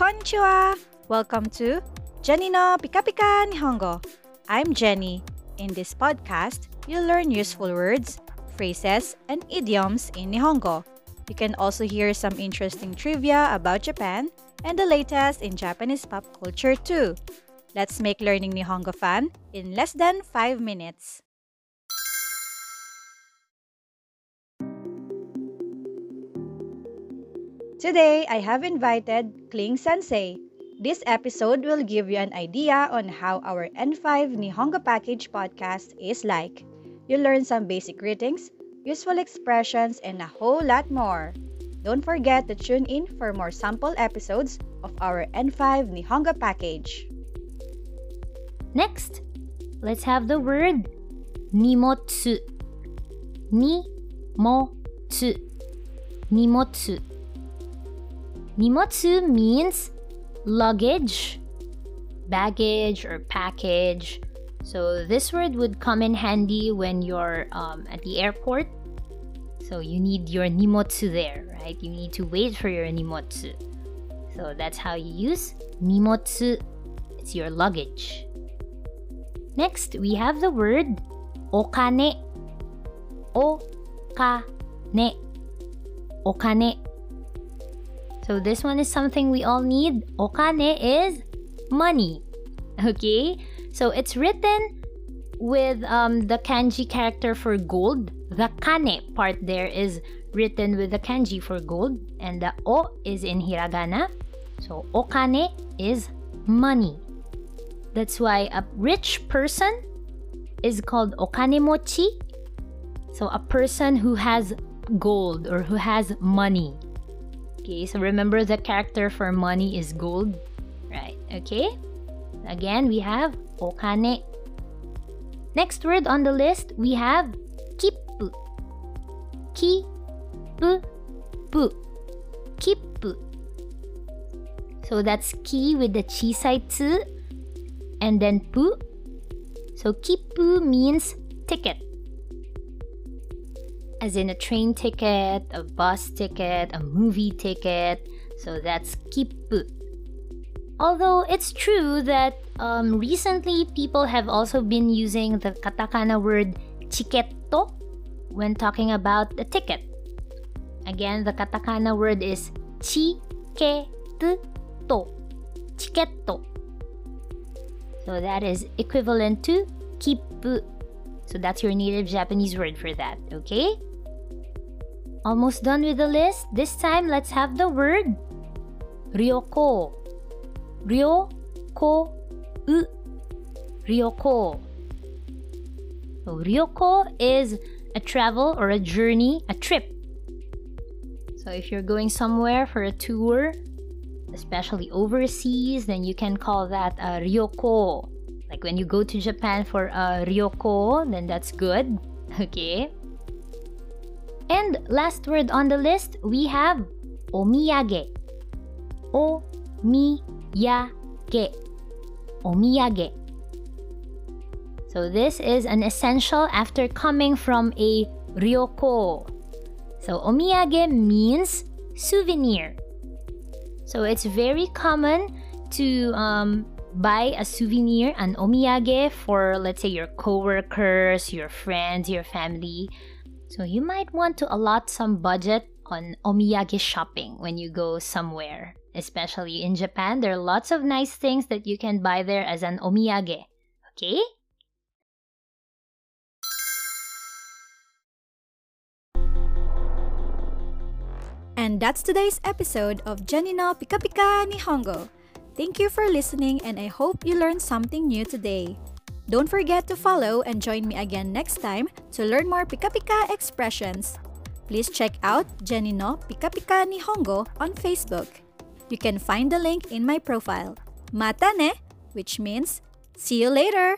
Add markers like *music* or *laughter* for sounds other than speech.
Konnichiwa! Welcome to Jenni no Pika Pika Nihongo. I'm Jenni. In this podcast, you'll learn useful words, phrases, and idioms in Nihongo. You can also hear some interesting trivia about Japan and the latest in Japanese pop culture too. Let's make learning Nihongo fun in less than 5 minutes. Today, I have invited Kling Sensei. This episode will give you an idea on how our N5 Nihongo Package podcast is like. You'll learn some basic greetings, useful expressions, and a whole lot more. Don't forget to tune in for more sample episodes of our N5 Nihongo Package. Next, let's have the word nimotsu. Ni-mo-tsu. Nimotsu. Nimotsu means luggage, baggage, or package. So this word would come in handy when you're um, at the airport. So you need your nimotsu there, right? You need to wait for your nimotsu. So that's how you use nimotsu. It's your luggage. Next, we have the word okane. Okane. Okane. So this one is something we all need. Okane is money. Okay? So it's written with um, the kanji character for gold. The kane part there is written with the kanji for gold. And the o is in hiragana. So okane is money. That's why a rich person is called okanemochi. So a person who has gold or who has money. Okay, so remember the character for money is gold. Right, okay? Again, we have okane. Next word on the list, we have kippu. Ki-pu. Pu. Kippu. So that's ki with the chisai tsu and then pu. So kippu means ticket. As in a train ticket, a bus ticket, a movie ticket. So that's kippu. Although it's true that um, recently people have also been using the katakana word chiketto when talking about a ticket. Again, the katakana word is chiketto. Chiketto. So that is equivalent to kippu. So that's your native Japanese word for that, okay? Almost done with the list. This time, let's have the word ryoko. Ryoko u. Ryoko. So ryoko is a travel or a journey, a trip. So if you're going somewhere for a tour, especially overseas, then you can call that a ryoko. Like when you go to Japan for a ryoko, then that's good. *laughs* Okay. And last word on the list, we have omiyage. Omiyage. Omiyage. So this is an essential after coming from a ryoko. So omiyage means souvenir. So it's very common to um, buy a souvenir, an omiyage for let's say your coworkers, your friends, your family. So you might want to allot some budget on omiyage shopping when you go somewhere. Especially in Japan, there are lots of nice things that you can buy there as an omiyage. Okay? And that's today's episode of Jenni no Pika Pika Nihongo. Thank you for listening and I hope you learned something new today. Don't forget to follow and join me again next time to learn more Pika Pika expressions. Please check out Jenni no Pika Pika Nihongo on Facebook. You can find the link in my profile. Mata ne, which means see you later.